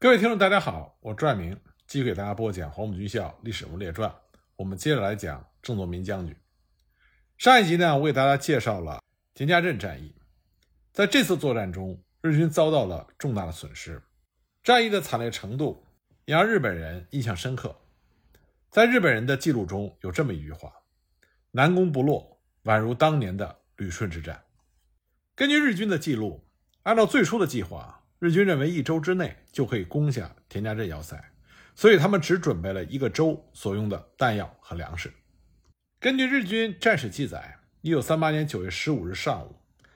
各位听众，大家好，我朱爱明继续给大家播讲《黄埔军校历史人物列传》。我们接着来讲郑作民将军。上一集呢，我给大家介绍了田家镇战役。在这次作战中，日军遭到了重大的损失，战役的惨烈程度也让日本人印象深刻。在日本人的记录中有这么一句话：“南攻不落，宛如当年的旅顺之战。”根据日军的记录，按照最初的计划，日军认为一周之内就可以攻下田家镇要塞，所以他们只准备了一个周所用的弹药和粮食。根据日军战史记载，一九三八年九月十五日上午，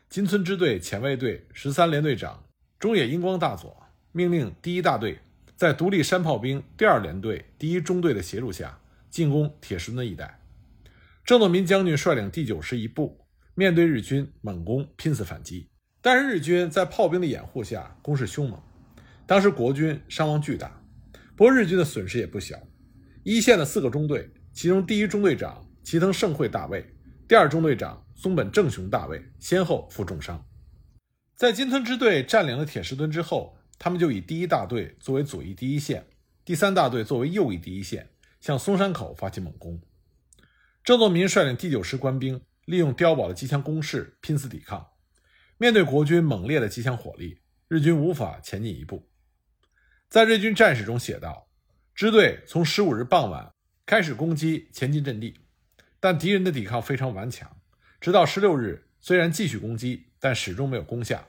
金村支队前卫队十三连队长中野英光大佐命令第一大队在独立山炮兵第二联队第一中队的协助下进攻铁石墩一带。郑作民将军率领第九师一部。面对日军猛攻，拼死反击，但是日军在炮兵的掩护下攻势凶猛，当时国军伤亡巨大，不过日军的损失也不小。一线的四个中队，其中第一中队长齐藤胜惠大尉，第二中队长松本正雄大尉先后负重伤。在金村支队占领了铁石墩之后，他们就以第一大队作为左翼第一线，第三大队作为右翼第一线，向松山口发起猛攻。郑作民率领第九师官兵。利用碉堡的机枪攻势拼死抵抗，面对国军猛烈的机枪火力，日军无法前进一步。在日军战史中写道：“支队从十五日傍晚开始攻击前进阵地，但敌人的抵抗非常顽强，直到十六日，虽然继续攻击，但始终没有攻下。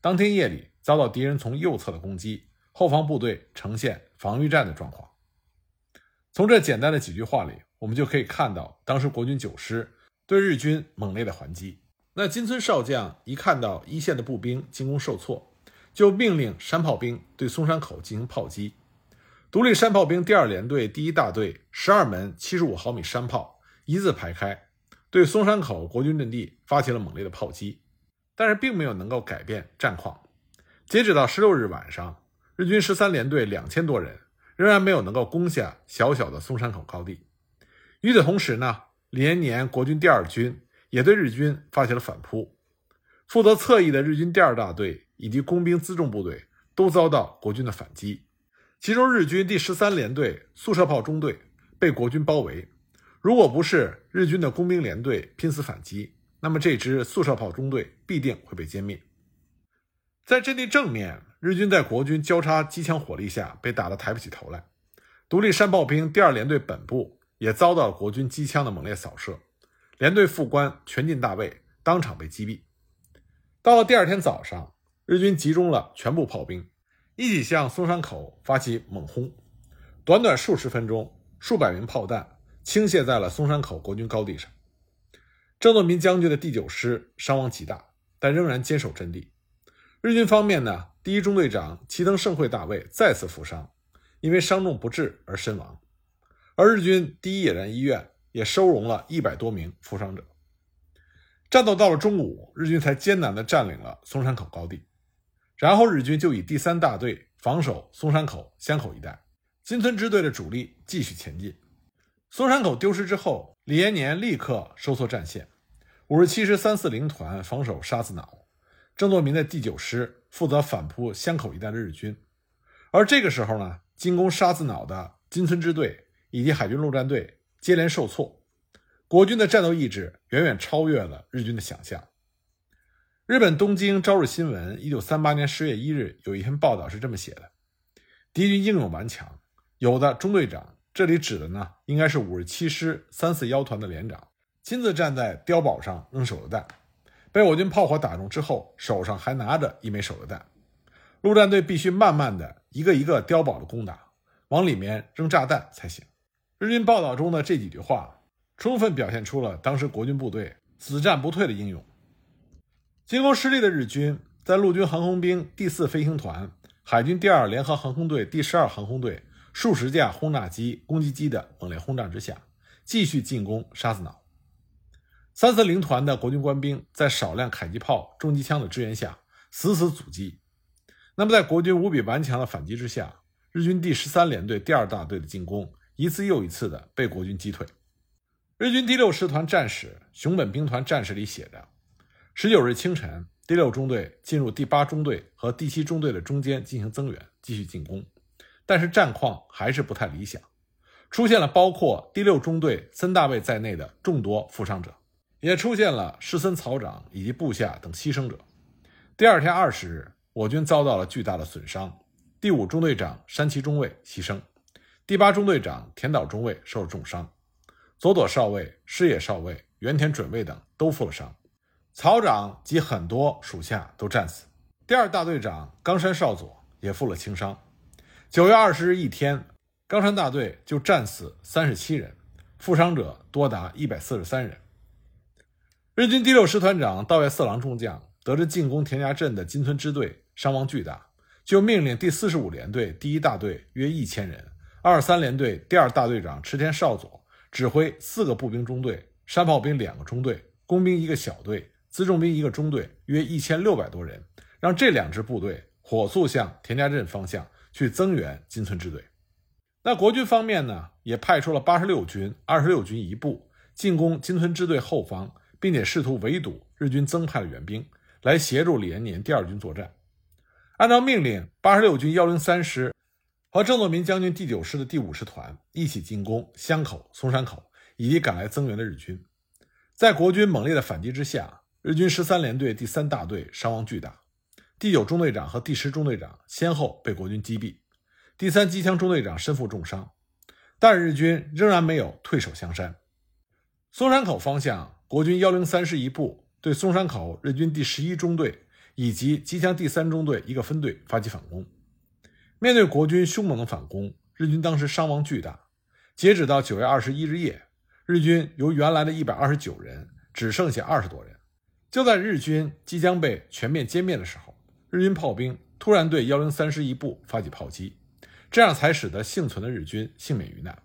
当天夜里遭到敌人从右侧的攻击，后方部队呈现防御战的状况。”从这简单的几句话里，我们就可以看到当时国军九师。对日军猛烈的还击，那金村少将一看到一线的步兵进攻受挫，就命令山炮兵对松山口进行炮击。独立山炮兵第二联队第一大队十二门七十五毫米山炮一字排开，对松山口国军阵地发起了猛烈的炮击，但是并没有能够改变战况。截止到十六日晚上，日军十三联队两千多人仍然没有能够攻下小小的松山口高地。与此同时呢？连年国军第二军也对日军发起了反扑，负责侧翼的日军第二大队以及工兵辎重部队都遭到国军的反击。其中，日军第十三联队速射炮中队被国军包围，如果不是日军的工兵联队拼死反击，那么这支速射炮中队必定会被歼灭。在阵地正面，日军在国军交叉机枪火力下被打得抬不起头来。独立山炮兵第二联队本部。也遭到国军机枪的猛烈扫射，连队副官全进大尉当场被击毙。到了第二天早上，日军集中了全部炮兵，一起向松山口发起猛轰。短短数十分钟，数百名炮弹倾泻在了松山口国军高地上。郑作民将军的第九师伤亡极大，但仍然坚守阵地。日军方面呢，第一中队长齐藤胜会大尉再次负伤，因为伤重不治而身亡。而日军第一野战医院也收容了一百多名负伤者。战斗到了中午，日军才艰难地占领了松山口高地。然后日军就以第三大队防守松山口湘口一带，金村支队的主力继续前进。松山口丢失之后，李延年立刻收缩战线，五十七师三四零团防守沙子岛，郑作民的第九师负责反扑湘口一带的日军。而这个时候呢，进攻沙子岛的金村支队。以及海军陆战队接连受挫，国军的战斗意志远远超越了日军的想象。日本东京朝日新闻一九三八年十月一日有一篇报道是这么写的：敌军英勇顽强，有的中队长，这里指的呢应该是五十七师三四幺团的连长，亲自站在碉堡上扔手榴弹，被我军炮火打中之后，手上还拿着一枚手榴弹，陆战队必须慢慢的一个一个碉堡的攻打，往里面扔炸弹才行。日军报道中的这几句话，充分表现出了当时国军部队死战不退的英勇。进攻失利的日军，在陆军航空兵第四飞行团、海军第二联合航空队第十二航空队数十架轰炸机、攻击机的猛烈轰炸之下，继续进攻沙子岛。三四零团的国军官兵在少量迫击炮、重机枪的支援下，死死阻击。那么，在国军无比顽强的反击之下，日军第十三联队第二大队的进攻。一次又一次的被国军击退。日军第六师团战史熊本兵团战史里写着：十九日清晨，第六中队进入第八中队和第七中队的中间进行增援，继续进攻。但是战况还是不太理想，出现了包括第六中队森大卫在内的众多负伤者，也出现了士森草长以及部下等牺牲者。第二天二十日，我军遭到了巨大的损伤，第五中队长山崎中尉牺牲，第八中队长田岛中尉受了重伤，佐佐少尉、矢野少尉、原田准尉等都负了伤，曹长及很多属下都战死。第二大队长冈山少佐也负了轻伤。九月二十日一天，冈山大队就战死三十七人，负伤者多达一百四十三人。日军第六师团长道岳四郎中将得知进攻田家镇的金村支队伤亡巨大，就命令第四十五联队第一大队约一千人，二三联队第二大队长池田少佐指挥四个步兵中队、山炮兵两个中队、工兵一个小队、辎重兵一个中队，约一千六百多人。让这两支部队火速向田家镇方向去增援金村支队。那国军方面呢，也派出了八十六军、二十六军一部进攻金村支队后方，并且试图围堵日军增派的援兵，来协助李延年第二军作战。按照命令，八十六军幺零三师和郑作民将军第九师的第五师团一起进攻湘口、松山口以及赶来增援的日军。在国军猛烈的反击之下，日军十三联队第三大队伤亡巨大。第九中队长和第十中队长先后被国军击毙，第三机枪中队长身负重伤，但日军仍然没有退守香山。松山口方向，国军幺零三师一部对松山口日军第十一中队以及机枪第三中队一个分队发起反攻。面对国军凶猛的反攻，日军当时伤亡巨大。截止到九月二十一日夜，日军由原来的一百二十九人只剩下二十多人。就在日军即将被全面歼灭的时候。日军炮兵突然对幺零三师一部发起炮击，这样才使得幸存的日军幸免于难，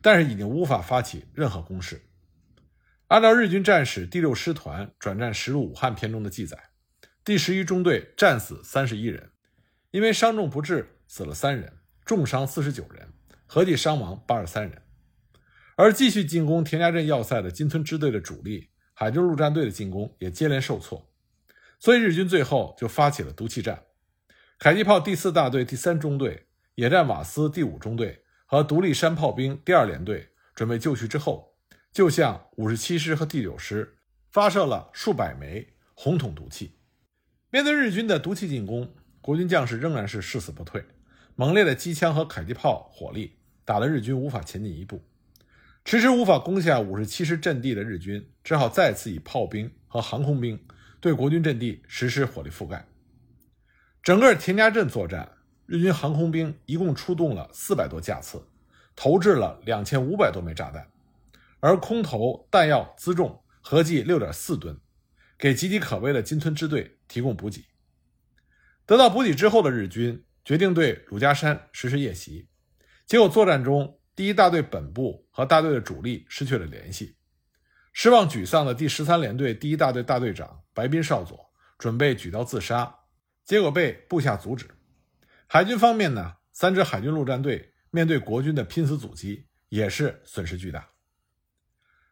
但是已经无法发起任何攻势。按照日军战史第六师团转战十路武汉篇中的记载，第十一中队战死三十一人，因为伤重不治死了三人，重伤四十九人，合计伤亡八十三人。而继续进攻田家镇要塞的金村支队的主力海军陆战队的进攻也接连受挫。所以日军最后就发起了毒气战，迫击炮第四大队第三中队、野战瓦斯第五中队和独立山炮兵第二联队准备就绪之后，就向五十七师和第九师发射了数百枚红筒毒气。面对日军的毒气进攻，国军将士仍然是誓死不退，猛烈的机枪和迫击炮火力打得日军无法前进一步，迟迟无法攻下五十七师阵地的日军，只好再次以炮兵和航空兵。对国军阵地实施火力覆盖。整个田家镇作战，日军航空兵一共出动了四百多架次，投掷了两千五百多枚炸弹，而空投弹药辎重合计六点四吨，给岌岌可危的金村支队提供补给。得到补给之后的日军决定对鲁家山实施夜袭，结果作战中第一大队本部和大队的主力失去了联系。失望沮丧的第十三联队第一大队大队长白滨少佐准备举刀自杀，结果被部下阻止。海军方面呢，三支海军陆战队面对国军的拼死阻击，也是损失巨大。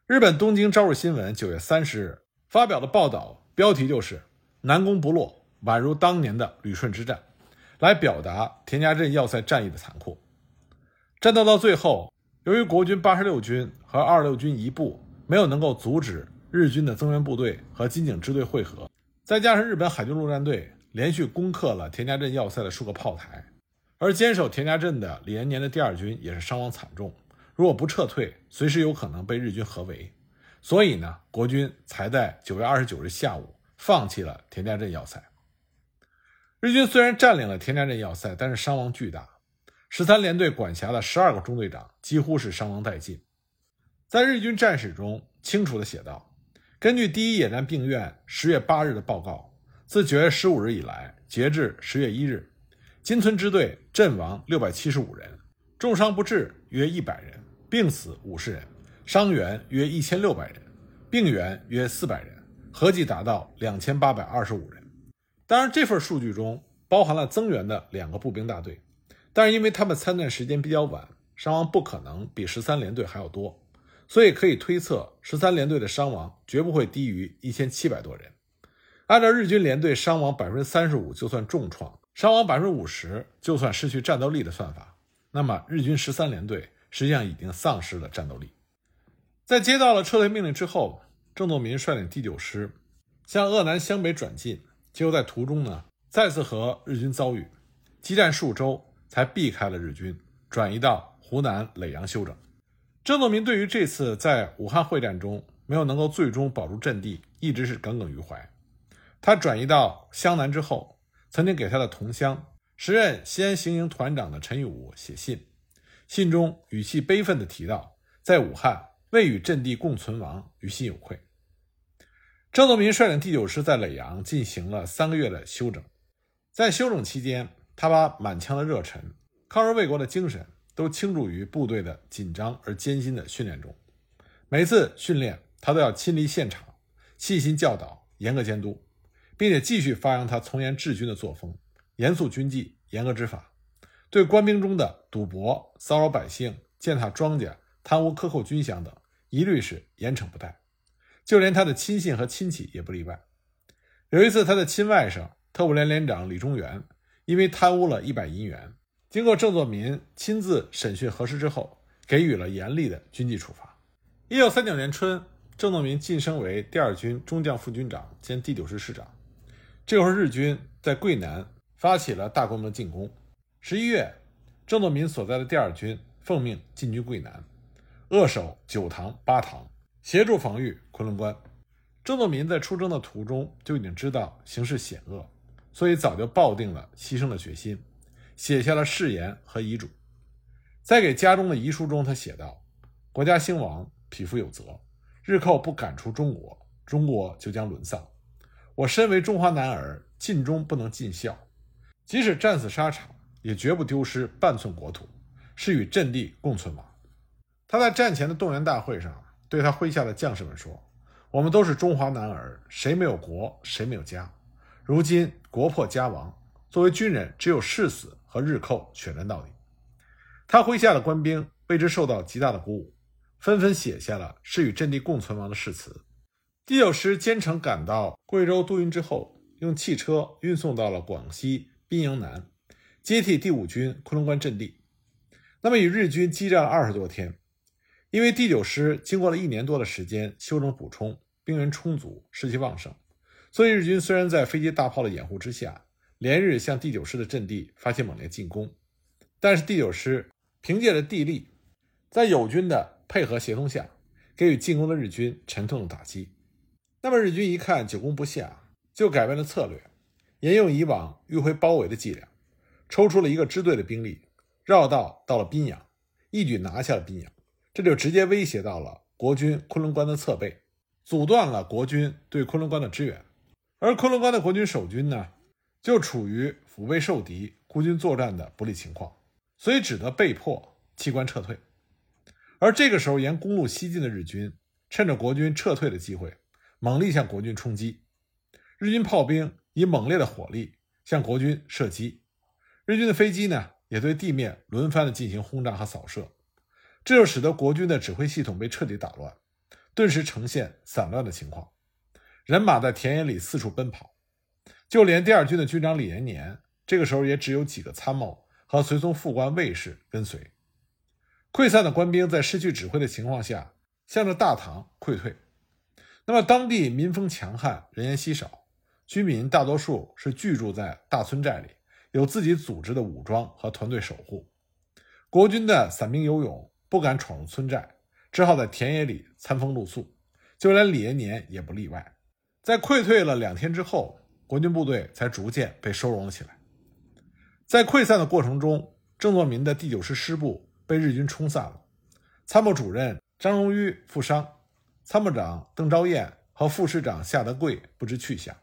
日本东京朝日新闻九月三十日发表的报道，标题就是“南攻不落，宛如当年的旅顺之战”，来表达田家镇要塞战役的残酷。战斗到最后，由于国军八十六军和二十六军一部。没有能够阻止日军的增援部队和金井支队会合，再加上日本海军陆战队连续攻克了田家镇要塞的数个炮台，而坚守田家镇的李延年的第二军也是伤亡惨重，如果不撤退，随时有可能被日军合围。所以呢，国军才在九月二十九日下午放弃了田家镇要塞。日军虽然占领了田家镇要塞，但是伤亡巨大，十三联队管辖的十二个中队长几乎是伤亡殆尽。在日军战史中清楚地写道：根据第一野战病院十月八日的报告，自九月十五日以来，截至十月一日，金村支队阵亡六百七十五人，重伤不治约一百人，病死五十人，伤员约一千六百人，病员约四百人，合计达到两千八百二十五人。当然，这份数据中包含了增援的两个步兵大队，但是因为他们参战时间比较晚，伤亡不可能比十三联队还要多。所以可以推测，十三联队的伤亡绝不会低于一千七百多人。按照日军连队伤亡百分之三十五就算重创，伤亡百分之五十就算失去战斗力的算法，那么日军十三联队实际上已经丧失了战斗力。在接到了撤退命令之后，郑作民率领第九师向鄂南湘北转进，结果在途中呢再次和日军遭遇，激战数周才避开了日军，转移到湖南耒阳休整。郑作民对于这次在武汉会战中没有能够最终保住阵地，一直是耿耿于怀。他转移到湘南之后，曾经给他的同乡、时任西安行营团长的陈玉武写信，信中语气悲愤地提到，在武汉。未与阵地共存亡，于心有愧。郑作民率领第九师在耒阳进行了三个月的休整，在休整期间，他把满腔的热忱、抗日卫国的精神都倾注于部队的紧张而艰辛的训练中。每次训练，他都要亲临现场，细心教导，严格监督，并且继续发扬他从严治军的作风，严肃军纪，严格执法，对官兵中的赌博、骚扰百姓、践踏庄稼。贪污克扣军饷等，一律是严惩不贷，就连他的亲信和亲戚也不例外。有一次，他的亲外甥特务连连长李中原因为贪污了一百银元，经过郑作民亲自审讯核实之后，给予了严厉的军纪处罚。一九三九年春，郑作民晋升为第二军中将副军长兼第九师师长。这会儿，日军在桂南发起了大规模进攻。十一月，郑作民所在的第二军奉命进军桂南。扼守九塘、八塘，协助防御昆仑关。郑作民在出征的途中就已经知道形势险恶，所以早就抱定了牺牲的决心，写下了誓言和遗嘱。在给家中的遗书中，他写道：“国家兴亡，匹夫有责。日寇不赶出中国，中国就将沦丧。我身为中华男儿，尽忠不能尽孝，即使战死沙场，也绝不丢失半寸国土，是与阵地共存亡。”他在战前的动员大会上对他麾下的将士们说：“我们都是中华男儿，谁没有国，谁没有家。如今国破家亡，作为军人，只有誓死和日寇血战到底。”他麾下的官兵为之受到极大的鼓舞，纷纷写下了誓与阵地共存亡的誓词。第九师兼程赶到贵州都匀之后，用汽车运送到了广西宾营南，接替第五军昆仑关阵地。那么与日军激战了二十多天。因为第九师经过了一年多的时间休整补充，兵员充足，士气旺盛，所以日军虽然在飞机大炮的掩护之下，连日向第九师的阵地发起猛烈进攻，但是第九师凭借着地利，在友军的配合协同下，给予进攻的日军沉痛的打击。那么日军一看久攻不下，就改变了策略，沿用以往迂回包围的伎俩，抽出了一个支队的兵力，绕道到了宾阳，一举拿下了宾阳。这就直接威胁到了国军昆仑关的侧背，阻断了国军对昆仑关的支援。而昆仑关的国军守军呢，就处于腹背受敌、孤军作战的不利情况，所以只得被迫弃关撤退。而这个时候，沿公路西进的日军趁着国军撤退的机会，猛力向国军冲击。日军炮兵以猛烈的火力向国军射击，日军的飞机呢，也对地面轮番的进行轰炸和扫射。这就使得国军的指挥系统被彻底打乱，顿时呈现散乱的情况，人马在田野里四处奔跑，就连第二军的军长李延年，这个时候也只有几个参谋和随从副官卫士跟随。溃散的官兵在失去指挥的情况下，向着大唐溃退。那么当地民风强悍，人烟稀少，居民大多数是居住在大村寨里，有自己组织的武装和团队守护。国军的散兵游勇。不敢闯入村寨，只好在田野里餐风露宿，就连李延年也不例外。在溃退了两天之后，国军部队才逐渐被收容了起来。在溃散的过程中，郑作民的第九师师部被日军冲散了，参谋主任张荣玉负伤，参谋长邓昭彦和副师长夏德贵不知去向。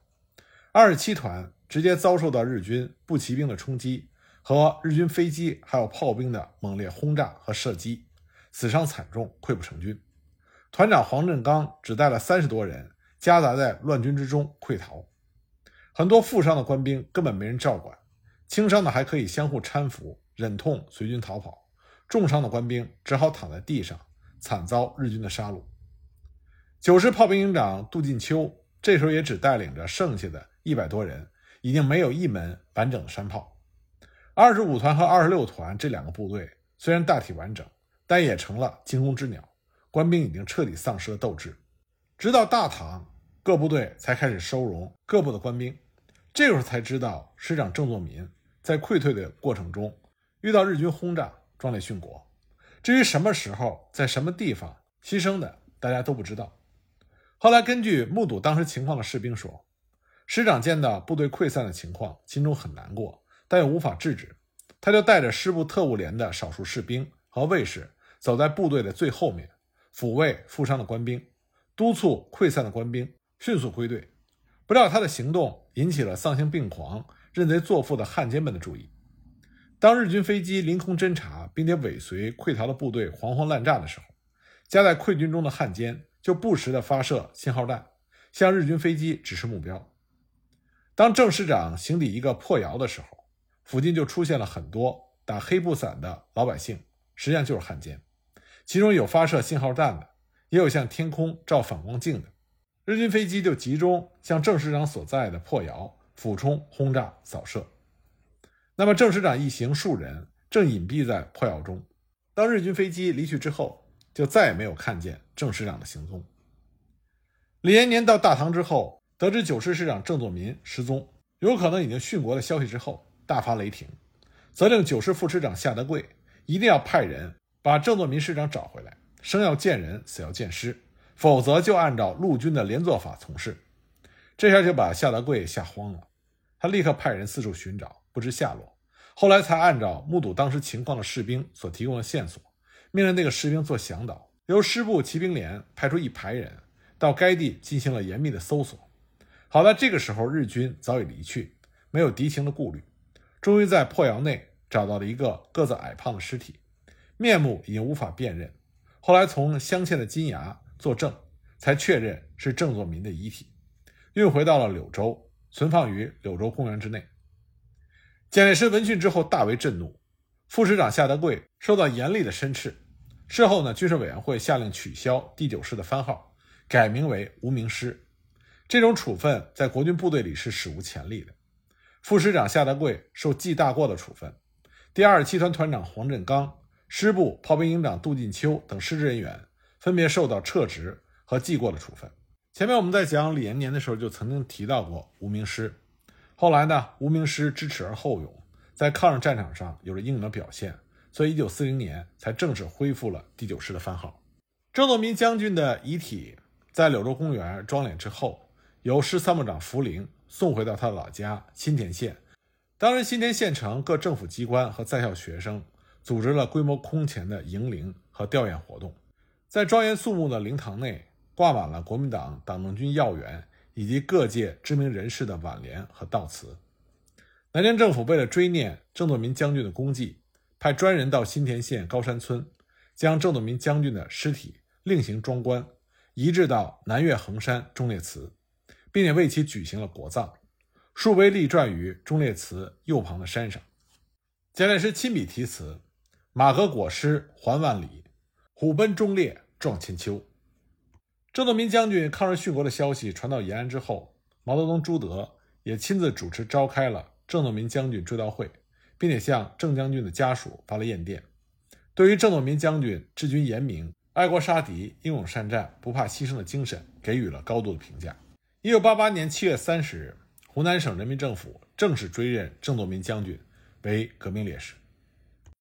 二十七团直接遭受到日军步骑兵的冲击和日军飞机还有炮兵的猛烈轰炸和射击。死伤惨重，溃不成军。团长黄振刚只带了三十多人，夹杂在乱军之中溃逃。很多负伤的官兵根本没人照管，轻伤的还可以相互搀扶，忍痛随军逃跑。重伤的官兵只好躺在地上，惨遭日军的杀戮。九师炮兵营长杜进秋这时候也只带领着剩下的一百多人，已经没有一门完整的山炮。二十五团和二十六团这两个部队虽然大体完整，但也成了惊弓之鸟，官兵已经彻底丧失了斗志。直到大唐，各部队才开始收容各部的官兵，这个时候才知道师长郑作民在溃退的过程中遇到日军轰炸，壮烈殉国。至于什么时候在什么地方牺牲的，大家都不知道。后来根据目睹当时情况的士兵说，师长见到部队溃散的情况，心中很难过，但又无法制止，他就带着师部特务连的少数士兵和卫士，走在部队的最后面，抚慰负伤的官兵，督促溃散的官兵迅速归队。不料他的行动引起了丧心病狂、认贼作父的汉奸们的注意。当日军飞机凌空侦察，并且尾随溃逃的部队惶惶滥炸的时候，夹在溃军中的汉奸就不时地发射信号弹，向日军飞机指示目标。当郑师长行抵一个破窑的时候，附近就出现了很多打黑布伞的老百姓，实际上就是汉奸，其中有发射信号弹的，也有向天空照反光镜的。日军飞机就集中向郑师长所在的破窑俯冲轰炸扫射。那么郑师长一行数人正隐蔽在破窑中，当日军飞机离去之后，就再也没有看见郑师长的行踪。李延年到大唐之后。得知九师师长郑作民失踪，有可能已经殉国的消息之后，大发雷霆，责令九师副师长夏德贵一定要派人把郑作民师长找回来，生要见人，死要见尸，否则就按照陆军的连坐法从事。这下就把夏德贵吓慌了，他立刻派人四处寻找，不知下落。后来才按照目睹当时情况的士兵所提供的线索，命令那个士兵做向导，由师部骑兵连派出一排人到该地进行了严密的搜索。好在这个时候，日军早已离去，没有敌情的顾虑，终于在破窑内找到了一个个子矮胖的尸体，面目已经无法辨认。后来从镶嵌的金牙作证，才确认是郑作民的遗体，运回到了柳州，存放于柳州公园之内。蒋介石闻讯之后大为震怒，副师长夏德贵受到严厉的申斥。事后呢，军事委员会下令取消第九师的番号，改名为无名师。这种处分在国军部队里是史无前例的。副师长夏德贵受记大过的处分，第二十七团团长黄振刚、师部炮兵营长杜进秋等师职人员分别受到撤职和记过的处分。前面我们在讲李延年的时候就曾经提到过无名师，后来呢，无名师知耻而后勇，在抗日战场上有了英勇的表现，所以一九四零年才正式恢复了第九师的番号。郑作民将军的遗体在柳州公园装殓之后。由师参谋长福陵送回到他的老家新田县。当时，新田县城各政府机关和在校学生组织了规模空前的迎灵和吊唁活动，在庄严肃穆的灵堂内挂满了国民党党政军要员以及各界知名人士的挽联和悼词。南京政府为了追念郑作民将军的功绩，派专人到新田县高山村，将郑作民将军的尸体另行装棺，移至到南岳衡山忠烈祠。并且为其举行了国葬，数碑立传于忠烈祠右旁的山上。蒋介石亲笔题词：“马革裹尸还万里，虎贲忠烈壮千秋。”郑作民将军抗日殉国的消息传到延安之后，毛泽东、朱德也亲自主持召开了郑作民将军追悼会，并且向郑将军的家属发了唁电，对于郑作民将军治军严明、爱国杀敌、英勇善战、不怕牺牲的精神给予了高度的评价。一九八八年七月三十日，湖南省人民政府正式追认郑作民将军为革命烈士。